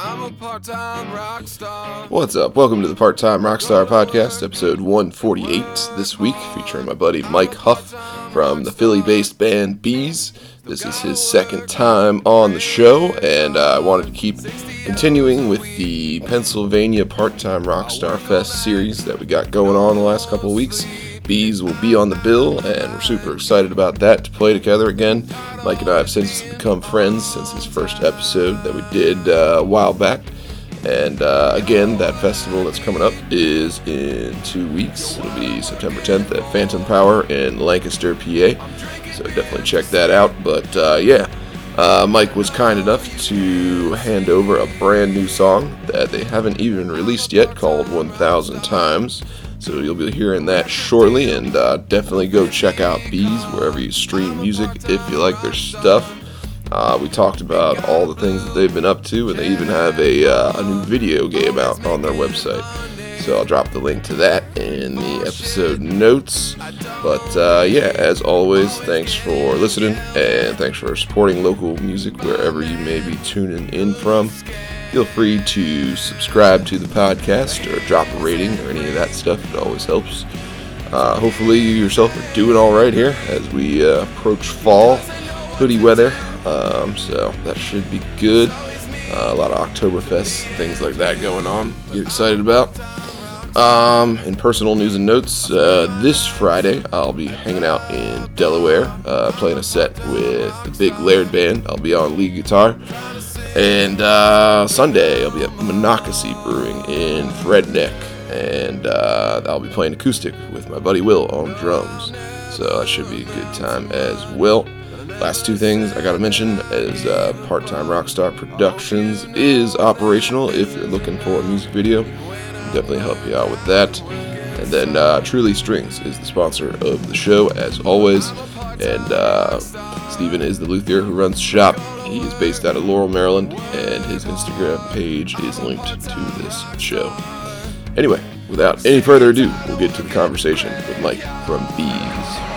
I'm a part-time rock star. What's up? Welcome to the Part Time Rockstar Podcast, episode 148. This week, featuring my buddy Mike Huff from the Philly based band Bees. This is his second time on the show, and I wanted to keep continuing with the Pennsylvania Part Time Rockstar Fest series that we got going on the last couple of weeks. Bees will be on the bill, and we're super excited about that to play together again. Mike and I have since become friends since his first episode that we did uh, a while back. And uh, again, that festival that's coming up is in two weeks. It'll be September 10th at Phantom Power in Lancaster, PA. So definitely check that out. But uh, yeah, uh, Mike was kind enough to hand over a brand new song that they haven't even released yet called 1000 Times. So you'll be hearing that shortly, and uh, definitely go check out Bees wherever you stream music if you like their stuff. Uh, we talked about all the things that they've been up to, and they even have a, uh, a new video game out on their website. So I'll drop the link to that in the episode notes. But uh, yeah, as always, thanks for listening, and thanks for supporting local music wherever you may be tuning in from feel free to subscribe to the podcast or drop a rating or any of that stuff. It always helps. Uh, hopefully, you yourself are doing all right here as we uh, approach fall, hoodie weather. Um, so that should be good. Uh, a lot of Oktoberfest, things like that going on. Get excited about. Um, in personal news and notes, uh, this Friday I'll be hanging out in Delaware, uh, playing a set with the Big Laird Band. I'll be on lead guitar. And uh, Sunday, I'll be at Monocacy Brewing in Frederick, and uh, I'll be playing acoustic with my buddy Will on drums. So that should be a good time as well. Last two things I gotta mention is uh, Part Time Rockstar Productions is operational if you're looking for a music video. Definitely help you out with that. And then uh, Truly Strings is the sponsor of the show, as always. And uh, Steven is the luthier who runs shop. He is based out of Laurel, Maryland, and his Instagram page is linked to this show. Anyway, without any further ado, we'll get to the conversation with Mike from Bees.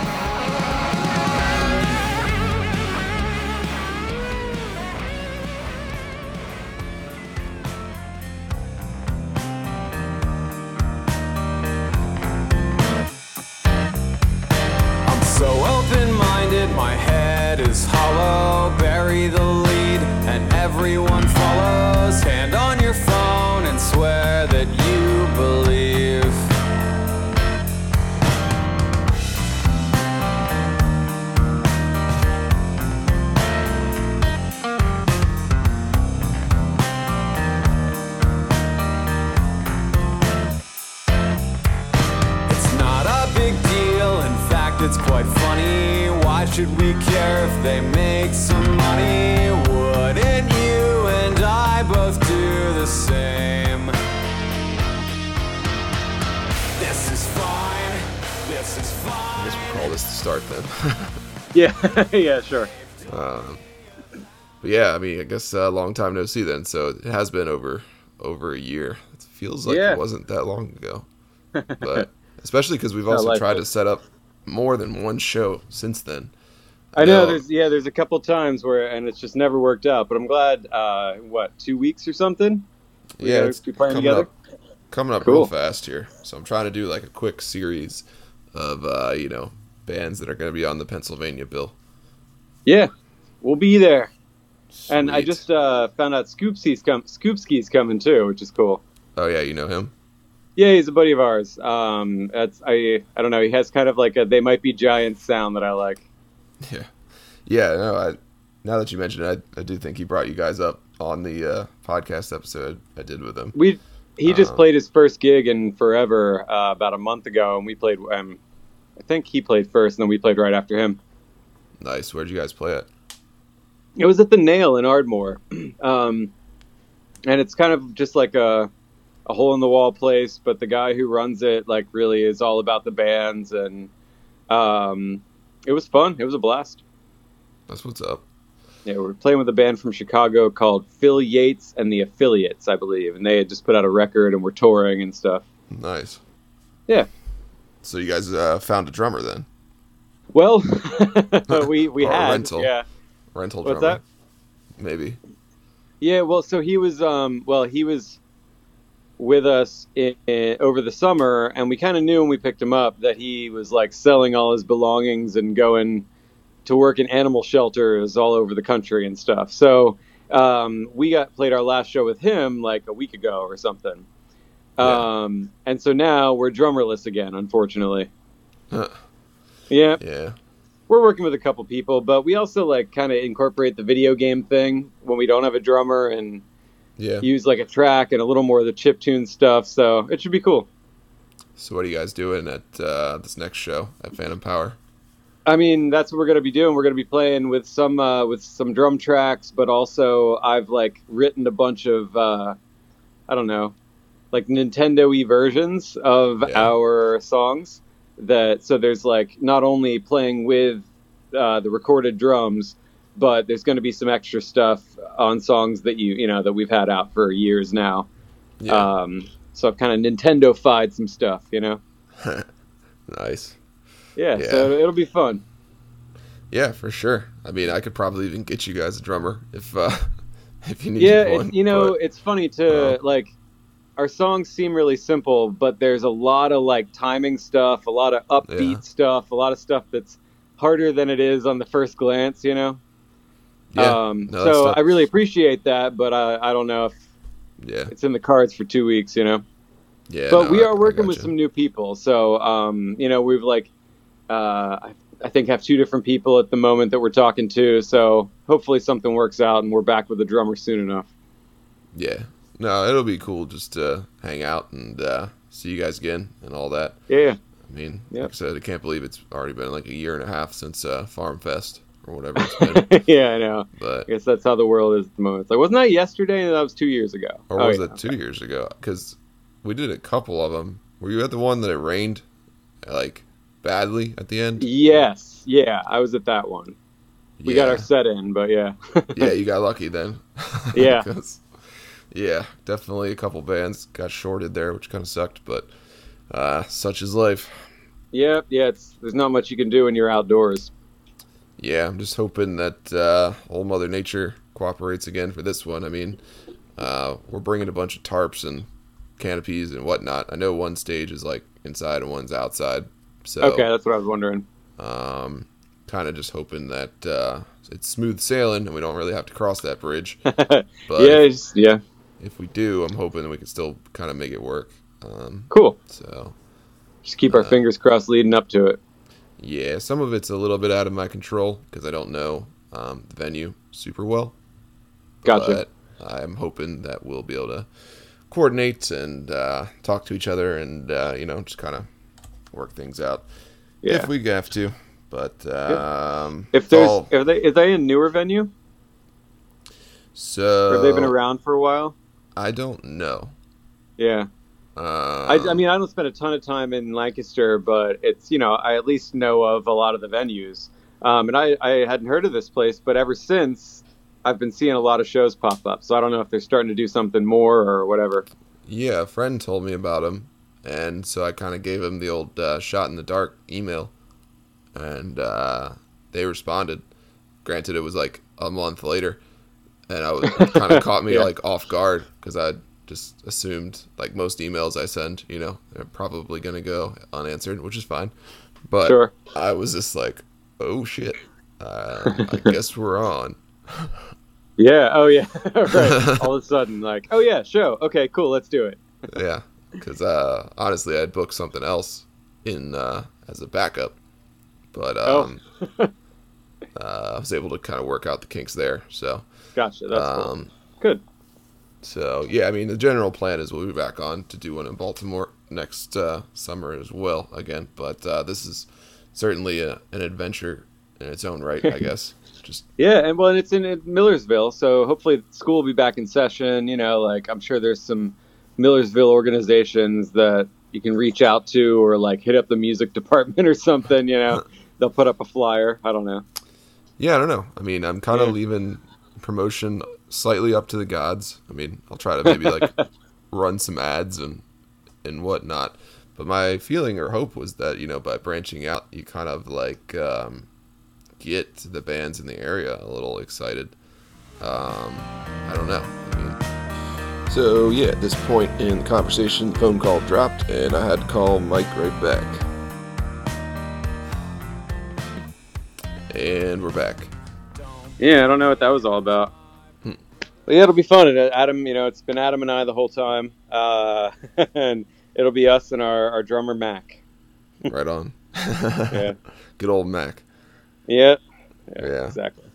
Yeah, sure. Um, but yeah, I mean, I guess a uh, long time no see then. So it has been over over a year. It feels like Yeah. it wasn't that long ago. But especially because we've also tried to set up more than one show since then. I know know. there's yeah, there's a couple times where and it's just never worked out. But I'm glad. Uh, what two weeks or something? We yeah, it's be playing coming together? up coming up Cool. real fast here. So I'm trying to do like a quick series of uh, you know bands that are going to be on the Pennsylvania bill. Yeah, we'll be there. And I just uh, found out Scoopsy's com- Scoopski's coming too, which is cool. oh yeah, you know him. Yeah, he's a buddy of ours. Um, that's I I don't know. He has kind of like a they might be giants sound that I like. Yeah, yeah. No, I now that you mention it, I, I do think he brought you guys up on the uh, podcast episode I did with him. We he just Uh, played his first gig in forever uh, about a month ago, and we played. Um, I think he played first, and then we played right after him. Nice. Where'd you guys play it? It was at the Nail in Ardmore, um, and it's kind of just like a a hole in the wall place. But the guy who runs it, like, really is all about the bands, and um, it was fun. It was a blast. That's what's up. Yeah, we are playing with a band from Chicago called Phil Yates and the Affiliates, I believe, and they had just put out a record and were touring and stuff. Nice. Yeah. So you guys uh, found a drummer then? Well, we we had rental. yeah. Rental What's drummer? Maybe. Yeah, well, so he was, um, well, he was with us in, in, over the summer, and we kind of knew when we picked him up that he was like selling all his belongings and going to work in animal shelters all over the country and stuff. So um, we got played our last show with him like a week ago or something. Yeah. Um, and so now we're drummerless again, unfortunately. Huh. Yeah, Yeah. we're working with a couple people, but we also like kind of incorporate the video game thing when we don't have a drummer and Yeah. use like a track and a little more of the chip tune stuff. So it should be cool. So what are you guys doing at uh, this next show at Phantom Power? I mean, that's what we're gonna be doing. We're gonna be playing with some uh, with some drum tracks, but also I've like written a bunch of uh, I don't know, like Nintendo-y versions of Yeah. our songs. That so there's like not only playing with uh, the recorded drums, but there's going to be some extra stuff on songs that you you know that we've had out for years now. Yeah. Um, so I've kind of Nintendo-fied some stuff, you know. nice. Yeah, Yeah. so it'll be fun. Yeah, for sure. I mean, I could probably even get you guys a drummer if uh, if you need yeah one. it's, you know but- it's funny to uh, like our songs seem really simple but there's a lot of like timing stuff a lot of upbeat Yeah. stuff a lot of stuff that's harder than it is on the first glance you know yeah, um, no, so i really appreciate that but I, I don't know if yeah, it's in the cards for two weeks you know yeah. but no, we are I working with gotcha. some new people so um, you know we've like uh, I, I think have two different people at the moment that we're talking to so hopefully something works out and we're back with a drummer soon enough Yeah, no, it'll be cool just to hang out and uh, see you guys again and all that. yeah I mean, Yep. like I said, I can't believe it's already been like a year and a half since uh, Farm Fest or whatever it's been. yeah i know but I guess that's how the world is at the moment. It's like, wasn't that yesterday? That was two years ago. or Oh, was yeah. that two years ago? Because we did a couple of them. Were you at the one that it rained like badly at the end? Yes, yeah, I was at that one. We got our set in, but yeah, yeah, you got lucky then. Yeah. yeah, definitely a couple bands got shorted there, which kind of sucked, but uh, such is life. yeah, yeah. It's there's not much you can do when you're outdoors. Yeah, I'm just hoping that uh, old Mother Nature cooperates again for this one. I mean, uh, we're bringing a bunch of tarps and canopies and whatnot. I know one stage is like inside and one's outside, so Okay, that's what I was wondering. um, kind of just hoping that uh, it's smooth sailing and we don't really have to cross that bridge. But yeah, yeah, if we do, I'm hoping we can still kind of make it work. Um, cool. so Just keep our Uh, fingers crossed leading up to it. yeah, some of it's a little bit out of my control because I don't know um, the venue super well. Gotcha. But I'm hoping that we'll be able to coordinate and uh, talk to each other and uh, you know just kind of work things out Yeah. if we have to. But um, if there's, all- are they, is they a newer venue? so Or have they been around for a while? I don't know. Yeah. Uh, I, I mean, I don't spend a ton of time in Lancaster, but it's you know I at least know of a lot of the venues. Um, and I, I hadn't heard of this place, but ever since I've been seeing a lot of shows pop up. So I don't know if they're starting to do something more or whatever. yeah, a friend told me about him, and so I kind of gave him the old uh, shot in the dark email, and uh, they responded. Granted, it was like a month later, and I was kind of caught me Yeah. like off guard because I just assumed like most emails I send, you know, they're probably gonna go unanswered, which is fine. But Sure. I was just like, oh shit, uh, I guess we're on. Yeah. Oh yeah. right. All of a sudden, like, oh yeah, show. Okay, cool. Let's do it. yeah, because uh, honestly, I'd booked something else in uh, as a backup, but Oh. um, uh, I was able to kind of work out the kinks there. So, Gotcha. That's cool. um, Good. so yeah, I mean, the general plan is we'll be back on to do one in Baltimore next uh, summer as well again. But uh, this is certainly a, an adventure in its own right, I guess. Just Yeah, and well, and it's in, in Millersville, so hopefully school will be back in session. You know, like I'm sure there's some Millersville organizations that you can reach out to, or like hit up the music department or something. You know, they'll put up a flyer. I don't know. Yeah, I don't know. I mean, I'm kind of Yeah. leaving promotion slightly up to the gods. I mean, I'll try to maybe like run some ads and and whatnot. But my feeling or hope was that you know by branching out, you kind of like um, get the bands in the area a little excited. Um, I don't know. I mean, so yeah, at this point in the conversation, the phone call dropped, and I had to call Mike right back. And we're back. Yeah, I don't know what that was all about. Hmm. But yeah, it'll be fun. And uh, Adam, you know, it's been Adam and I the whole time, uh, and it'll be us and our, our drummer Mac. Right on. Yeah, Good old Mac. yeah, yeah, Yeah. exactly.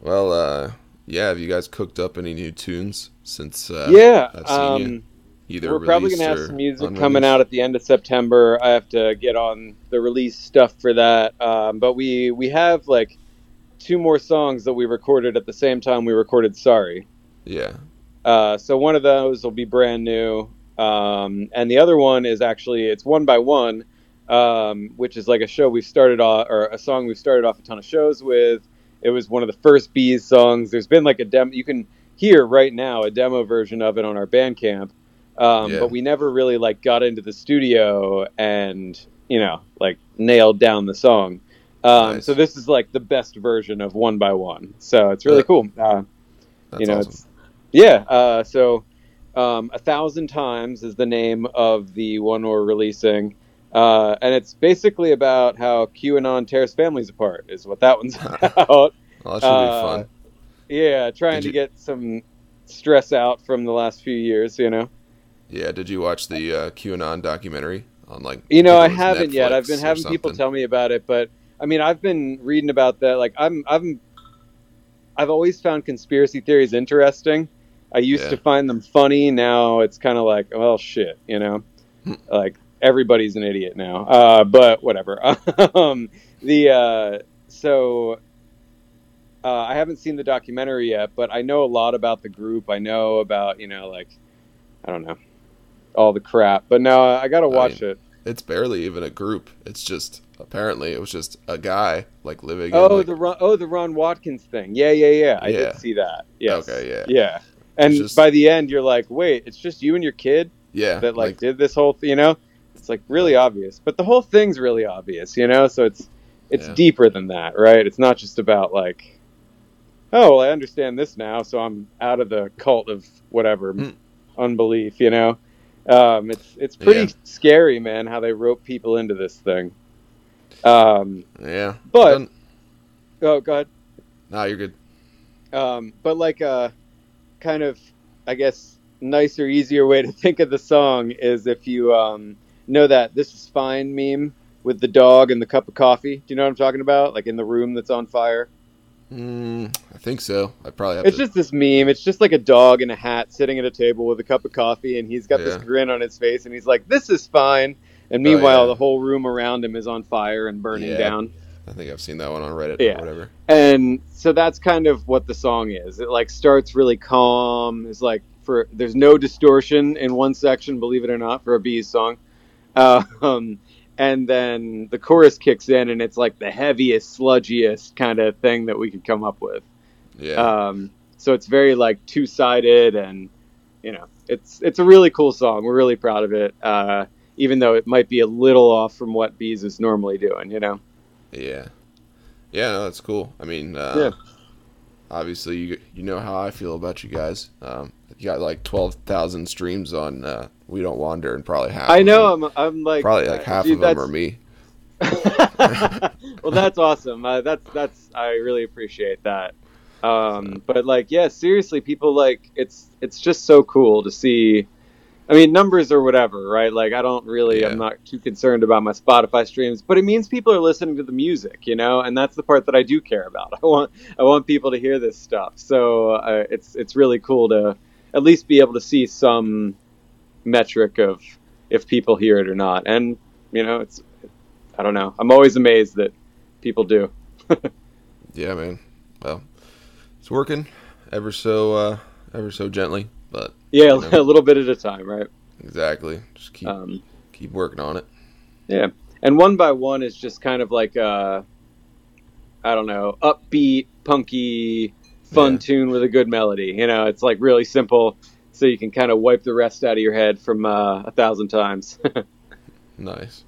Well, uh, yeah. Have you guys cooked up any new tunes since? Uh, yeah, I've seen you um, either we're probably gonna have some music unreleased? coming out at the end of September. I have to get on the release stuff for that. Um, but we we have like two more songs that we recorded at the same time we recorded Sorry. Yeah. Uh, so one of those will be brand new, um, and the other one is actually it's one by one, um, which is like a show we've started off or a song we've started off a ton of shows with. It was one of the first Bees songs. There's been like a demo you can hear right now a demo version of it on our Bandcamp, um, Yeah. but we never really like got into the studio and you know like nailed down the song. Um, Nice. So this is like the best version of one by one. So it's really Yeah. cool. Uh, That's you know, awesome. it's yeah. Uh, so, um, a thousand times is the name of the one we're releasing, uh, and it's basically about how QAnon tears families apart. Is what that one's about. Well, that should uh, be fun. yeah, trying Did to get some stress out from the last few years. You know. Yeah. Did you watch the uh, QAnon documentary on like? You know, I haven't yet. I've been having people tell me about it, but I mean, I've been reading about that. Like, I'm, I'm, I've always found conspiracy theories interesting. I used Yeah. to find them funny. Now it's kind of like, well, shit, you know, Hmm. like everybody's an idiot now. Uh, but whatever. um, the uh, so uh, I haven't seen the documentary yet, but I know a lot about the group. I know about you know like I don't know all the crap. But no, I got to watch it. It's barely even a group. It's just apparently it was just a guy like living. Oh, in, like, the Ron, oh the Ron Watkins thing. Yeah, yeah, yeah. I Yeah. did see that. Yeah. Okay, yeah. Yeah. And just- by the end, you're like, wait, it's just you and your kid yeah that like, did this whole, th- you know? It's like really obvious, but the whole thing's really obvious, you know. So it's it's Yeah. deeper than that, right? It's not just about like, oh, well, I understand this now, so I'm out of the cult of whatever Hmm. unbelief, you know. Um, it's it's pretty Yeah. scary, man, how they rope people into this thing. Um, yeah. but Done- oh, go ahead. Nah, you're good. Um, but like a kind of, I guess, nicer, easier way to think of the song is if you um, know that "This Is Fine" meme with the dog and the cup of coffee. Do you know what I'm talking about? Like in the room that's on fire. Mm, I think so. I probably have It's to. just this meme. It's just like a dog in a hat sitting at a table with a cup of coffee, and he's got this grin on his face, and he's like, "This is fine." And Oh, meanwhile, yeah. the whole room around him is on fire and burning Yeah. down. I think I've seen that one on Reddit Yeah. or whatever. and so that's kind of what the song is it like starts really calm it's like for there's no distortion in one section believe it or not for a bees song um, and then the chorus kicks in and it's like the heaviest sludgiest kind of thing that we could come up with Yeah. um, so it's very like two-sided and you know it's it's a really cool song we're really proud of it uh, even though it might be a little off from what bees is normally doing you know Yeah. Yeah, no, that's cool. I mean, uh, Yeah. obviously, you you know how I feel about you guys. Um, you got like twelve thousand streams on uh, We Don't Wander, and probably half. i of know them- I'm, I'm like probably like uh, half dude, of them are me. well, that's awesome. Uh, that's that's I really appreciate that. Um, but like, yeah, seriously, people like it's it's just so cool to see. I mean, numbers or whatever, right? Like, I don't really, Yeah. I'm not too concerned about my Spotify streams, but it means people are listening to the music, you know, and that's the part that I do care about. I want I want people to hear this stuff, so uh, it's it's really cool to at least be able to see some metric of if people hear it or not, and you know, it's I don't know. I'm always amazed that people do. Yeah, man. Well, it's working ever so uh, ever so gently, but Yeah, You know. a little bit at a time, right? exactly. Just keep Um, keep working on it. yeah, and one by one is just kind of like a, I don't know, upbeat, punky, fun Yeah. tune with a good melody. You know, it's like really simple, so you can kind of wipe the rest out of your head from uh, a thousand times. Nice.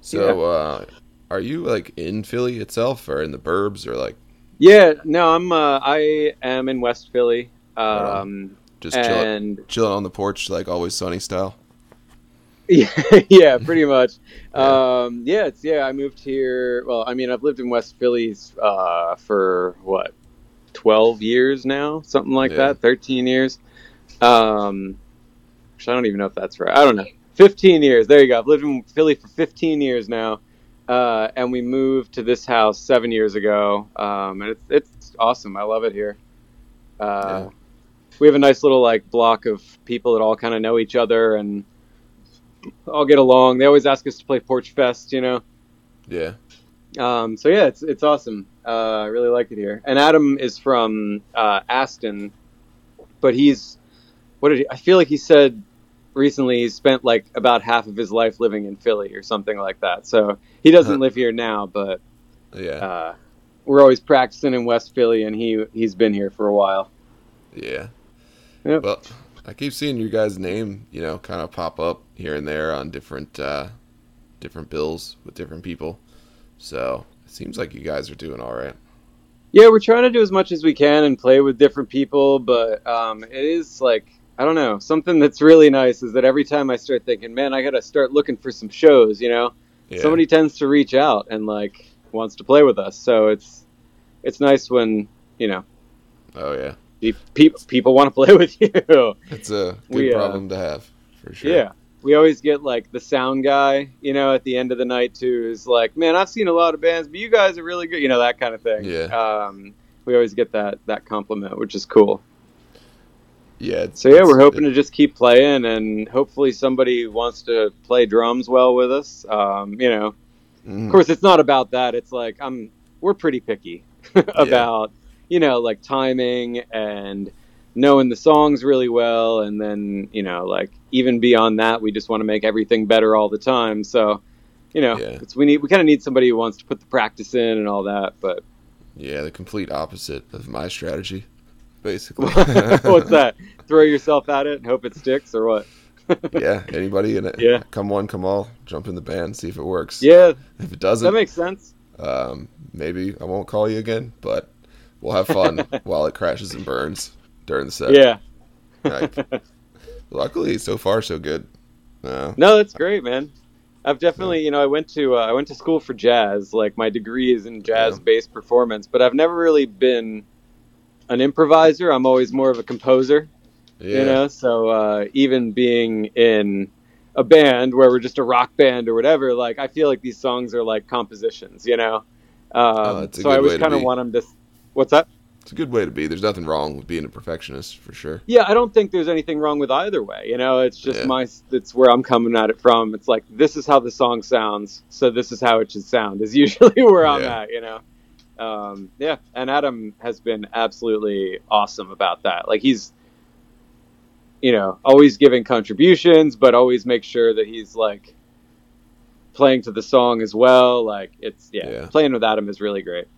So, uh, are you like in Philly itself, or in the burbs, or like? Yeah, no, I'm. Uh, I am in West Philly. Um, Just chilling, and chilling on the porch, like always sunny style. yeah, yeah, pretty much. Yeah. Um, yeah, it's yeah. I moved here. Well, I mean, I've lived in West Philly uh, for what, twelve years now, something like Yeah. that. Thirteen years. Um, which I don't even know if that's right. I don't know. Fifteen years. There you go. I've lived in Philly for fifteen years now, uh, and we moved to this house seven years ago. Um, and it's it's awesome. I love it here. Uh, Yeah. We have a nice little like block of people that all kind of know each other and all get along. They always ask us to play Porch Fest, you know. Yeah, Um, so yeah, it's it's awesome. Uh, I really like it here. And Adam is from uh, Aston, but he's what did he, I feel like he said recently he spent like about half of his life living in Philly or something like that. So he doesn't Huh. live here now, but yeah, uh, we're always practicing in West Philly, and he he's been here for a while. yeah. Yep. Well, I keep seeing your guys' name, you know, kind of pop up here and there on different uh, different bills with different people. So it seems like you guys are doing all right. Yeah, we're trying to do as much as we can and play with different people, but um, it is like I don't know. Something that's really nice is that every time I start thinking, man, I got to start looking for some shows. You know, Yeah. somebody tends to reach out and like wants to play with us. So it's it's nice when you know Oh yeah, people people want to play with you. it's a good We, uh, problem to have for sure. Yeah. We always get like the sound guy, you know, at the end of the night too, is like, man, I've seen a lot of bands, but you guys are really good, you know, that kind of thing. Yeah. Um, we always get that that compliment, which is cool. yeah. So yeah, we're hoping to just keep playing, and hopefully somebody wants to play drums well with us. Um, you know, Mhm. of course, it's not about that. It's like I'm we're pretty picky about you know like timing and knowing the songs really well, and then you know like even beyond that, we just want to make everything better all the time. So you know, Yeah. we need we kind of need somebody who wants to put the practice in and all that. But Yeah, the complete opposite of my strategy, basically. what's that? Throw yourself at it and hope it sticks, or what? yeah, anybody in it. Yeah. Come one, come all. Jump in the band, see if it works. Yeah, If it doesn't, that makes sense. um, maybe I won't call you again, but we'll have fun while it crashes and burns during the set. Yeah. Like, luckily, so far so good. Uh, No, that's great, man. I've definitely, you know, I went to uh, I went to school for jazz. Like my degree is in jazz bass performance, but I've never really been an improviser. I'm always more of a composer, yeah, you know. So uh, even being in a band where we're just a rock band or whatever, like I feel like these songs are like compositions, you know. Um, Oh, so I always kind of want them to. What's that? it's a good way to be. There's nothing wrong with being a perfectionist for sure. Yeah, I don't think there's anything wrong with either way. You know, it's just Yeah. my it's where I'm coming at it from. It's like this is how the song sounds, so this is how it should sound. Is usually where I'm Yeah. at. You know, um, yeah. And Adam has been absolutely awesome about that. Like he's, you know, always giving contributions, but always make sure that he's like playing to the song as well. Like it's yeah, Yeah. playing with Adam is really great.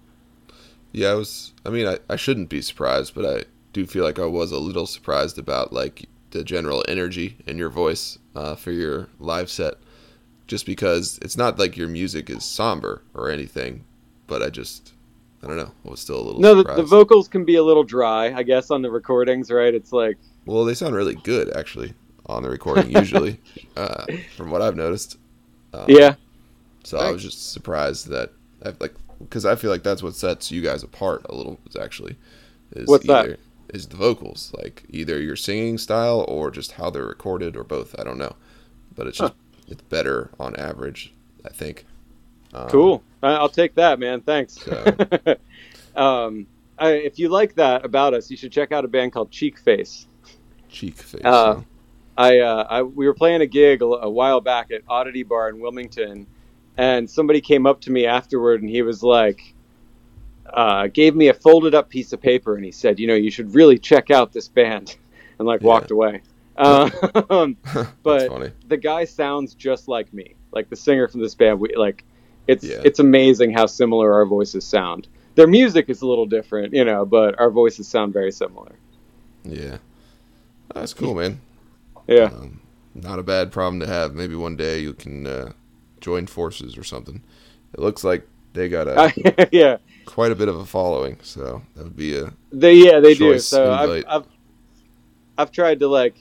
Yeah, I was. I mean, I, I shouldn't be surprised, but I do feel like I was a little surprised about like the general energy in your voice uh, for your live set, just because it's not like your music is somber or anything, but I just I don't know. I was still a little No, the, the vocals can be a little dry, I guess, on the recordings, right? It's like well, they sound really good actually on the recording usually, uh, from what I've noticed. Um, yeah. So I was just surprised that I've like because I feel like that's what sets you guys apart a little. Is actually is What's that? either, Is the vocals like either your singing style or just how they're recorded or both? I don't know, but it's just it's better on average. I think. Um, Cool. I'll take that, man. Thanks. So- um, I, if you like that about us, you should check out a band called Cheekface. Cheek face. Uh, huh? I, uh, I we were playing a gig a, a while back at Oddity Bar in Wilmington, and somebody came up to me afterward, and he was like, uh, gave me a folded up piece of paper, and he said, you know, you should really check out this band, and like Yeah. walked away. Um, but the guy sounds just like me, like the singer from this band. We like, it's Yeah. it's amazing how similar our voices sound. Their music is a little different, you know, but our voices sound very similar. Yeah, that's cool, man. Yeah. Um, not a bad problem to have. Maybe one day you can uh, join forces or something. It looks like they got a yeah, quite a bit of a following, so that would be a They yeah they do. So I've. I've I've tried to like,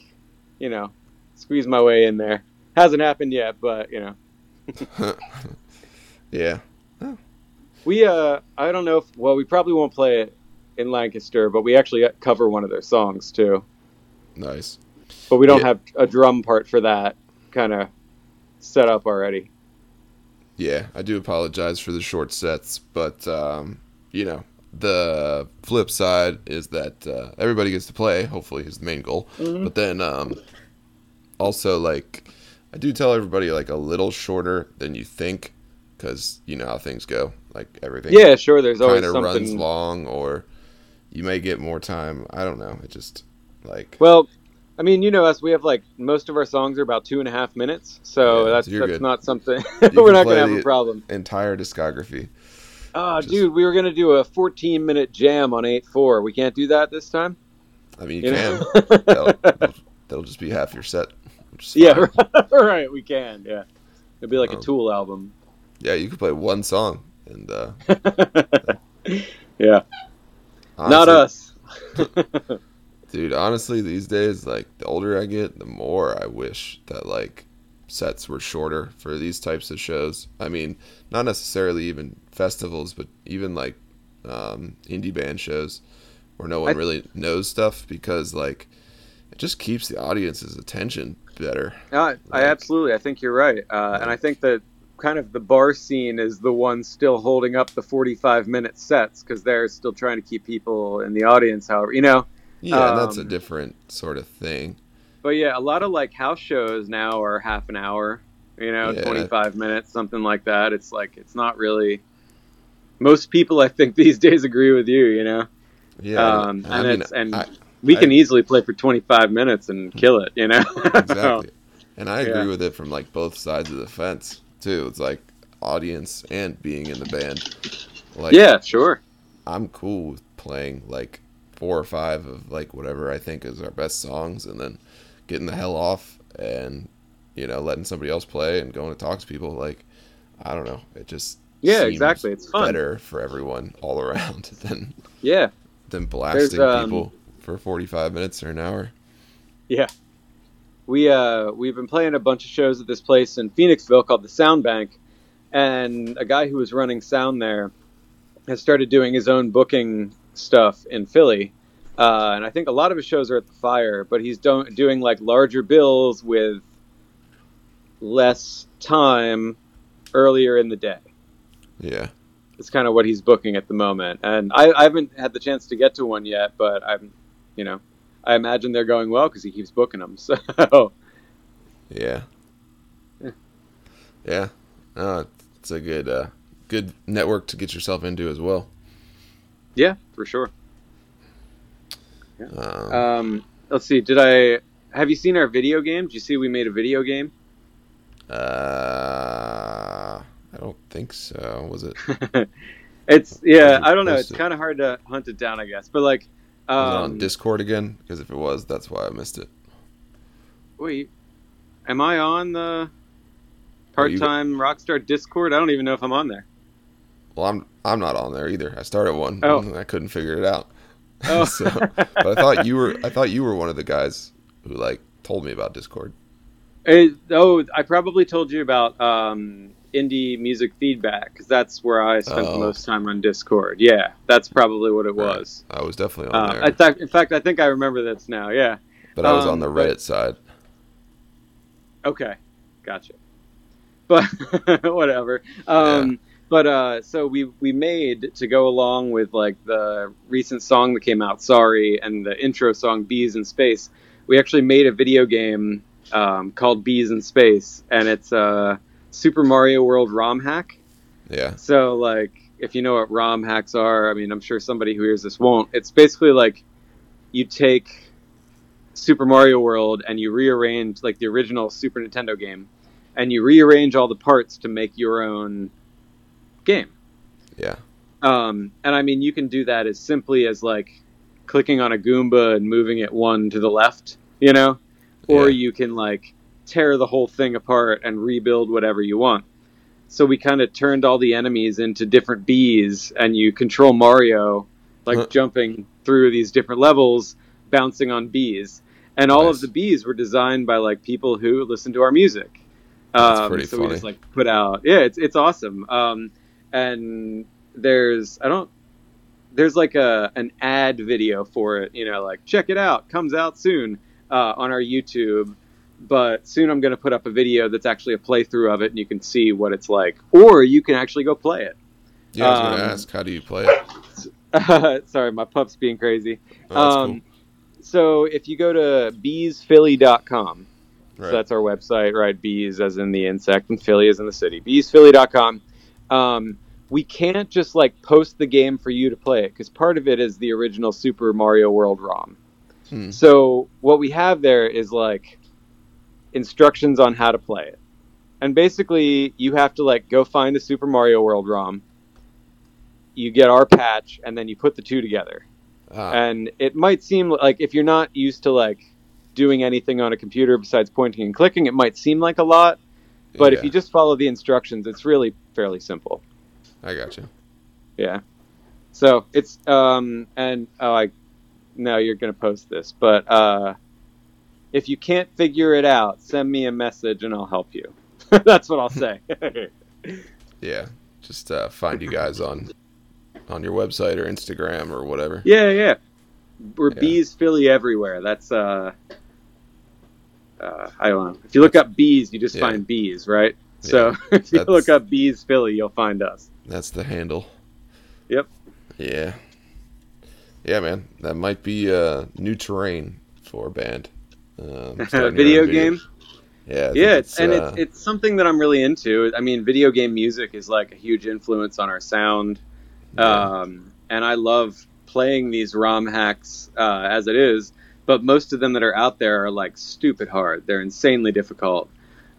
you know, squeeze my way in there. Hasn't happened yet, but you know, yeah. we uh I don't know if well we probably won't play it in Lancaster, but we actually cover one of their songs too. Nice. But we don't Yeah. have a drum part for that kind of set up already. Yeah, I do apologize for the short sets, but um, you know, the flip side is that uh, everybody gets to play. Hopefully, is the main goal. But then, um, also like, I do tell everybody like a little shorter than you think, because you know how things go. Like everything, Yeah, sure. There's always kind of runs long, or you may get more time. I don't know. It just like Well, I mean, you know us. We have like most of our songs are about two and a half minutes, so Yeah, that's you're that's good. not something we're not gonna have a problem. entire discography. Oh, just- dude, we were gonna do a 14 minute jam on eight four. We can't do that this time. I mean, you, You can. that'll, that'll just be half your set. yeah, right. We can. Yeah, it'd be like Um, a Tool album. Yeah, you could play one song, and uh, yeah, not us. Dude. Honestly, these days, like the older I get, the more I wish that like sets were shorter for these types of shows. I mean, not necessarily even festivals, but even like um, indie band shows where no one I- really knows stuff because like it just keeps the audience's attention better. I, I Like- absolutely. I think you're right, uh, and I think that kind of the bar scene is the one still holding up the 45 minute sets because they're still trying to keep people in the audience. However, you know. Yeah, and that's a Um, different sort of thing. But yeah, a lot of like house shows now are half an hour, you know, Yeah. 25 minutes, something like that. It's like, it's not really. Most people, I think, these days agree with you, you know? Yeah, um, I and mean, it's, and I- we can I- easily play for 25 minutes and kill it, you know? exactly. And I agree Yeah. with it from like both sides of the fence too. It's like audience and being in the band. Like yeah, sure. I'm cool with playing like four or five of like whatever I think is our best songs and then getting the hell off and you know letting somebody else play and going to talk to people like I don't know. It just Yeah, exactly. It's fun. better for everyone all around than Yeah. than blasting um, people for 45 minutes or an hour. Yeah. We uh we've been playing a bunch of shows at this place in Phoenixville called the Sound Bank, and a guy who was running sound there has started doing his own booking stuff in Philly. Uh, and I think a lot of his shows are at the Fire, but he's do- doing like larger bills with less time earlier in the day. Yeah. It's kind of what he's booking at the moment, and I, I haven't had the chance to get to one yet, but I'm, you know, I imagine they're going well because he keeps booking them. So Yeah. Yeah. Yeah. It's a good uh good network to get yourself into as well. Yeah, for sure. Um, Um, let's see. Did I have you seen our video game? Did you see we made a video game? uh I don't think so. Was it, it's yeah. I don't know. It's kind of hard to hunt it down, I guess. But like, it on um, Discord again? Because if it was, that's why I missed it. wait, am I on the part-time Rockstar Discord? I don't even know if I'm on there. Well, I'm I'm not on there either. I started one Oh. and I couldn't figure it out. Oh. so, but I thought you were I thought you were one of the guys who like told me about Discord. It- oh, I probably told you about um, indie music feedback because that's where I spent the Oh. most time on Discord. Yeah, that's probably what it Right. was. I was definitely on Uh, there, in, fact, in fact, I think I remember this now. Yeah. but I was on um, the but- Reddit side. Okay, gotcha. But whatever. Um, But uh, so we we made to go along with like the recent song that came out, "Sorry," and the intro song "Bees in Space." We actually made a video game um, called Bees in Space, and it's a Super Mario World ROM hack. Yeah. So like, if you know what ROM hacks are, I mean, I'm sure somebody who hears this won't. It's basically like you take Super Mario World and you rearrange like the original Super Nintendo game, and you rearrange all the parts to make your own game. Yeah. Um, and I mean, you can do that as simply as like clicking on a Goomba and moving it one to the left, you know, or Yeah. you can like tear the whole thing apart and rebuild whatever you want. so we kind of turned all the enemies into different bees, and you control Mario like Huh. jumping through these different levels, bouncing on bees. And all Nice. of the bees were designed by like people who listen to our music. That's Um, so funny. we just like put out, yeah, it's it's awesome. Um, and there's I don't there's like a an ad video for it, you know, like check it out, comes out soon uh, on our YouTube. But soon I'm going to put up a video that's actually a playthrough of it, and you can see what it's like, or you can actually go play it. Yeah, I was gonna Um, ask, how do you play it? Sorry, my pup's being crazy. Oh, um, So if you go to beesphilly.com, cool. so that's our website, right? Bees as in the insect, and Philly as in the city. Beesphilly.com. Um, we can't just like post the game for you to play it because part of it is the original Super Mario World ROM. Hmm. So what we have there is like instructions on how to play it, and basically you have to like go find the Super Mario World ROM. You get our patch, and then you put the two together Ah, and it might seem like if you're not used to like doing anything on a computer besides pointing and clicking it might seem like a lot but if you just follow the instructions it's really fairly simple I got you. yeah so it's um and oh i no you're gonna post this but uh if you can't figure it out send me a message and i'll help you that's what i'll say Yeah, just uh, find you guys on on your website or Instagram or whatever. yeah yeah we're Yeah. bees philly everywhere that's uh uh, I don't know. If you look up bees, you just Yeah. find bees, right? So if you That's- look up bees Philly, you'll find us. That's the handle. Yep. Yeah. Yeah, man, that might be uh, new terrain for a band. Um, video game. Yeah, Yeah, it's, and uh, it's it's something that I'm really into. I mean, video game music is like a huge influence on our sound, yeah. um, and I love playing these ROM hacks uh, as it is. But most of them that are out there are like stupid hard. They're insanely difficult,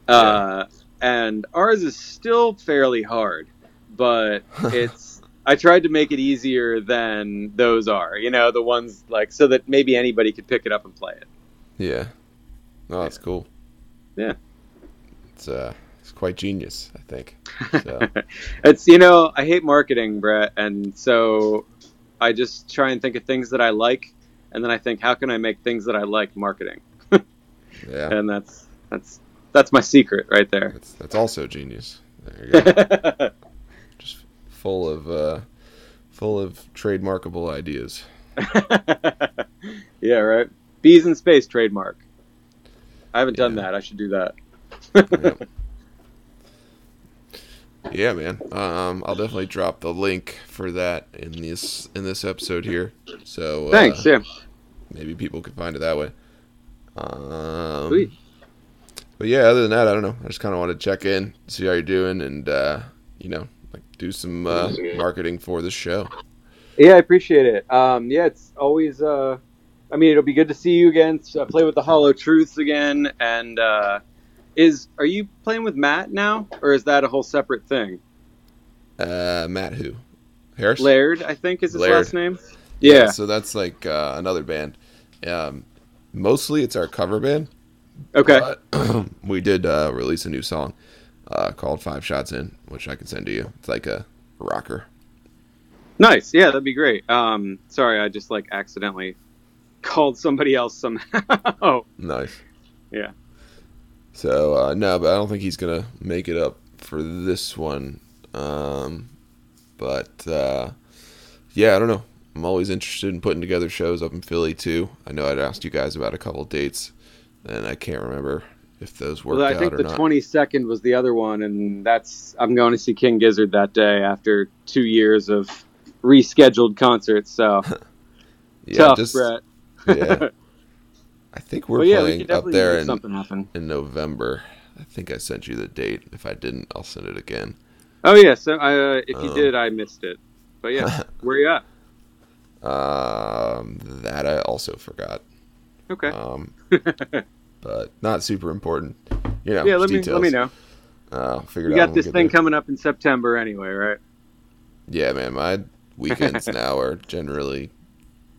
uh, and ours is still fairly hard. But it's I tried to make it easier than those are. You know, the ones like so that maybe anybody could pick it up and play it. yeah. Oh, that's cool. Yeah. It's uh, it's quite genius, I think. So it's you know I hate marketing, Brett, and so I just try and think of things that I like, and then I think how can I make things that I like marketing, yeah, and that's that's that's my secret right there. that's that's also genius. There you go. Just full of uh, full of trademarkable ideas. yeah, right. Bees in space trademark. I haven't done that. I should do that. Yep. yeah, man. Um, I'll definitely drop the link for that in this in this episode here. So uh, Thanks. Yeah. maybe people can find it that way. Um, Sweet. But yeah, other than that, I don't know. I just kind of want to check in, see how you're doing, and uh, you know, do some uh, marketing for the show. Yeah, I appreciate it. Um, yeah, it's always. Uh, I mean, it'll be good to see you again. Uh, play with the Hollow Truths again, and uh, is are you playing with Matt now, or is that a whole separate thing? Uh, Matt, who? Harris. Laird, I think is his Laird. last name. Yeah. So that's like uh, another band. Um, mostly it's our cover band. Okay. We did uh, release a new song uh, called Five Shots In, which I can send to you. It's like a rocker. Nice. Yeah, that'd be great. Um, sorry, I just like accidentally called somebody else somehow. oh. Nice. Yeah. So uh, no, but I don't think he's gonna make it up for this one. Um, but uh, yeah, I don't know. I'm always interested in putting together shows up in Philly too. I know I'd asked you guys about a couple dates, and I can't remember if those worked well, I think the twenty second was the other one, and that's I'm going to see King Gizzard that day after two years of rescheduled concerts. So yeah, tough, just Brett. yeah. I think we're yeah, playing could up there in, something happen. in November. I think I sent you the date. If I didn't, I'll send it again. Oh yeah, so uh, if you Um, did, I missed it. But yeah, where you at? Um, that I also forgot. Okay. Um, but not super important. You know, yeah, let me details. let me know. Uh, figure out got this thing there. coming up in September anyway, right? Yeah, man, my weekends now are generally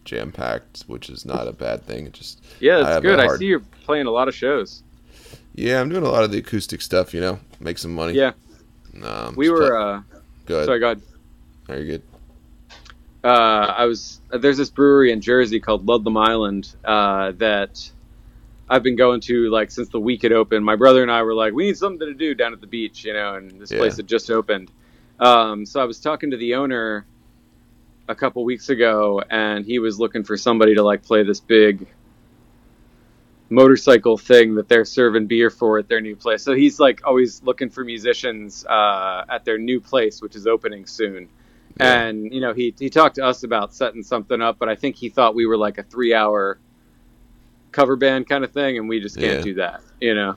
jam packed, which is not a bad thing. It just Yeah, I that's have a good. I see you're playing a lot of shows. yeah, I'm doing a lot of the acoustic stuff. You know, make some money. Yeah. Um, We were. play- Uh, go ahead. sorry, go ahead. Are you good? uh, I was there's this brewery in Jersey called Ludlam Island uh, that I've been going to like since the week it opened. My brother and I were like, we need something to do down at the beach, you know, and this Yeah. place had just opened. Um, so I was talking to the owner a couple weeks ago, and he was looking for somebody to like play this big motorcycle thing that they're serving beer for at their new place. So he's like always looking for musicians uh, at their new place, which is opening soon. Yeah. And you know, he he talked to us about setting something up, but I think he thought we were like a three hour cover band kind of thing, and we just can't Yeah. do that, you know.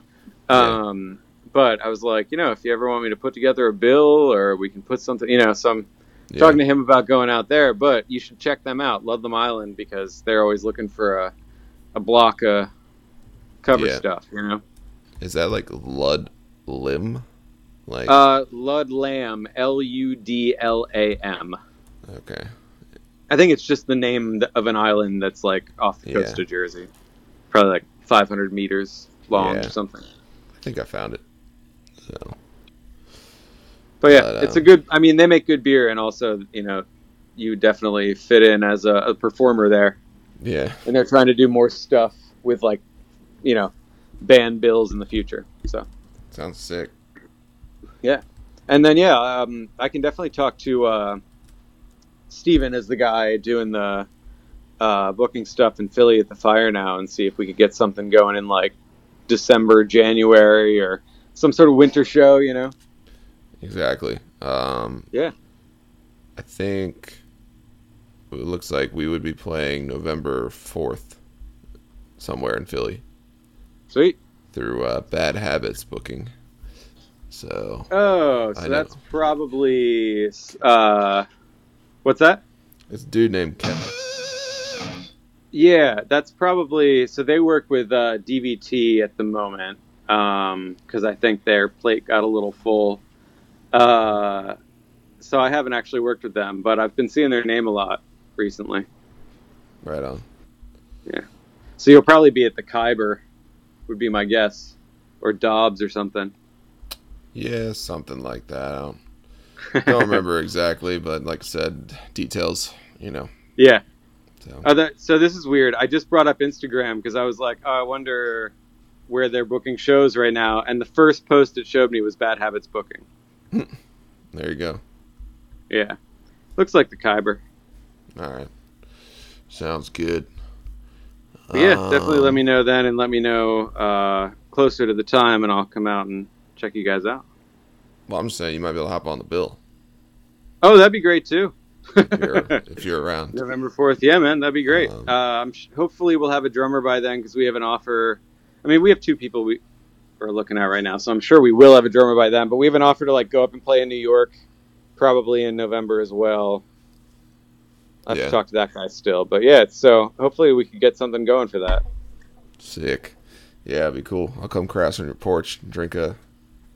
Yeah. Um, but I was like, you know, if you ever want me to put together a bill, or we can put something, you know, so I'm Yeah. talking to him about going out there. But you should check them out, Ludlam Island, because they're always looking for a a block of cover stuff, you know. Is that like Lud Lim? Like Uh, Ludlam, L U D L A M. okay. I think it's just the name of an island that's like off the coast Yeah. of Jersey, probably like 500 meters long Yeah. or something. I think I found it. So But yeah, But, it's a um, good. I mean, they make good beer, and also you know, you definitely fit in as a, a performer there, yeah. and they're trying to do more stuff with like, you know, band bills in the future. So Sounds sick. Yeah, and then yeah, um, I can definitely talk to uh, Steven as the guy doing the uh, booking stuff in Philly at the Fire now, and see if we could get something going in like December, January, or some sort of winter show. You know. Exactly. Um Yeah. I think it looks like we would be playing November 4th somewhere in Philly Sweet. through uh, Bad Habits booking. So, Oh, so that's probably uh, what's that? it's a dude named Kevin. Yeah, that's probably so they work with uh, DVT at the moment because I think their plate got a little full. Uh, so I haven't actually worked with them, but I've been seeing their name a lot recently. Right on. Yeah. So you'll probably be at the Khyber, would be my guess, or Dobbs or something. Yeah, something like that. I don't, don't remember exactly, but like I said, details, you know. yeah. So, Oh, that, so this is weird. I just brought up Instagram because I was like, oh, I wonder where they're booking shows right now. And the first post it showed me was Bad Habits booking. there you go. Yeah, looks like the Khyber. All right. Sounds good. But yeah, definitely Um, let me know then, and let me know uh, closer to the time, and I'll come out and check you guys out. Well, I'm just saying you might be able to hop on the bill Oh, that'd be great too. If you're, if you're around. November fourth, yeah, man, that'd be great. Um, uh, sh- hopefully we'll have a drummer by then because we have an offer. I mean, we have two people we are looking at right now, so I'm sure we will have a drummer by then. But we have an offer to like go up and play in New York, probably in November as well. I have Yeah. to talk to that guy still, but yeah. So hopefully we could get something going for that. Sick. Yeah, it'd be cool. I'll come crash on your porch and drink a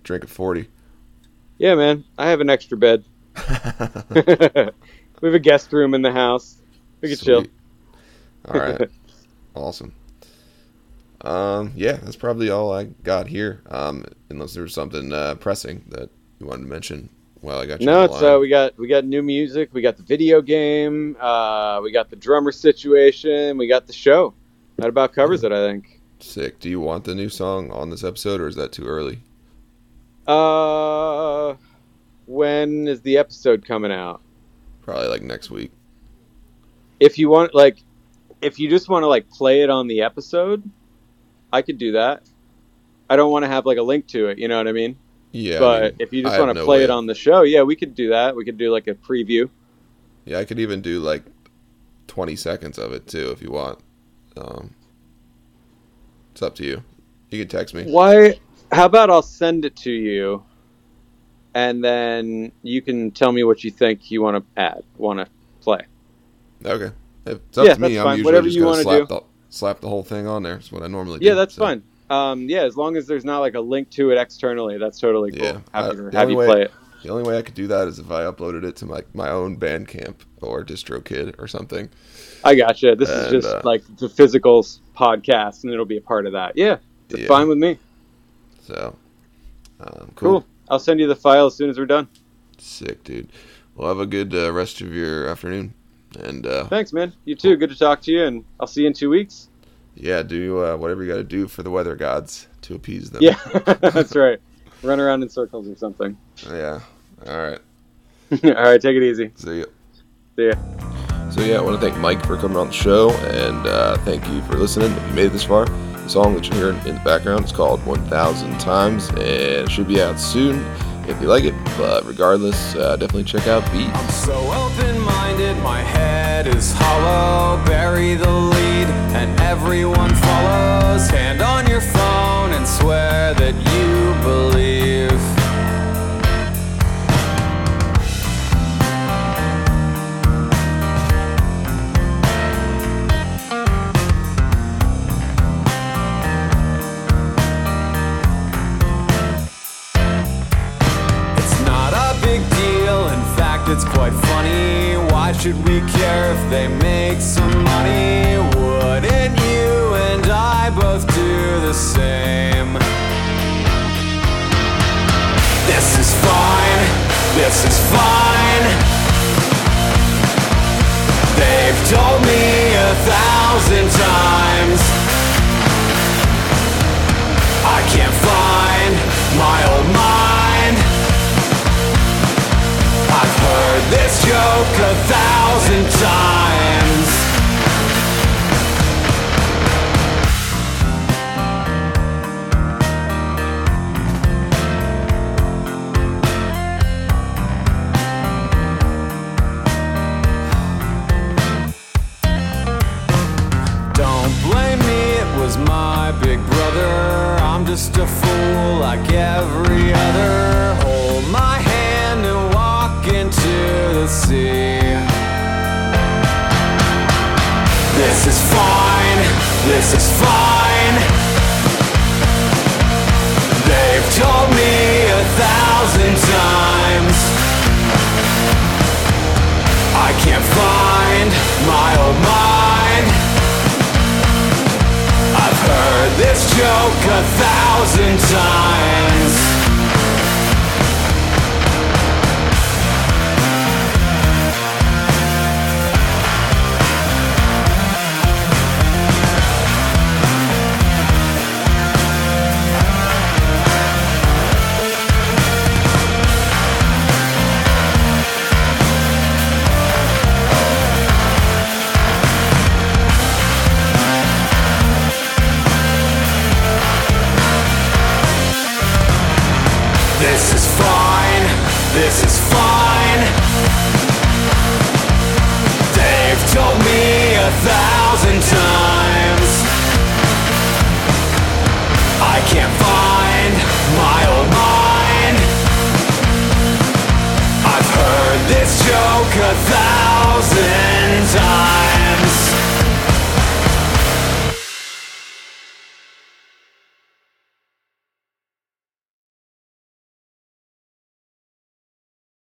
drink a forty. Yeah, man, I have an extra bed. we have a guest room in the house. We can chill. All right. awesome. Um, yeah, that's probably all I got here. Um, unless there was something uh, pressing that you wanted to mention while I got you. No, it's uh, we got we got new music, we got the video game, uh, we got the drummer situation, we got the show. That about covers it, I think. sick. Do you want the new song on this episode, or is that too early? Uh, when is the episode coming out? Probably like next week. If you want, like, if you just want to like play it on the episode, I could do that. I don't want to have like a link to it. You know what I mean? Yeah, I but mean, if you just want to no play way it on the show, yeah, we could do that. We could do like a preview. Yeah, I could even do like twenty seconds of it too if you want. Um, it's up to you. You can text me. Why? How about I'll send it to you, and then you can tell me what you think you want to add, want to play. Okay. If it's up Yeah, to me. I'm fine. usually Whatever just you gonna slap do. the slap the whole thing on there. That's what I normally do. Yeah, that's so. fine. Um, yeah, as long as there's not like a link to it externally, that's totally cool. Yeah. Have, you, have you way- play it. The only way I could do that is if I uploaded it to my my own Bandcamp or DistroKid or something. I gotcha. This is just uh, like the physical podcast, and it'll be a part of that. Yeah, it's Yeah. fine with me. So, um, cool. Cool. I'll send you the file as soon as we're done. Sick, dude. Well, have a good uh, rest of your afternoon. And uh, Thanks, man. You too. Good to talk to you, and I'll see you in two weeks. yeah, do uh, whatever you got to do for the weather gods to appease them. Yeah, that's right. Run around in circles or something. Yeah. All right. All right, take it easy. See ya. See ya. So yeah, I want to thank Mike for coming on the show, and uh, thank you for listening. If you made it this far, the song that you hear in the background is called 1,000 Times, and it should be out soon if you like it. But regardless, uh, definitely check out Beat. I'm so open minded, my head is hollow. Bury the lead, and everyone follows. Hand on your phone and swear that you believe. It's quite funny. Why should we care if they make some money? Wouldn't this is fine. They've told me a thousand times. I can't find my old mind. I've heard this joke a thousand times.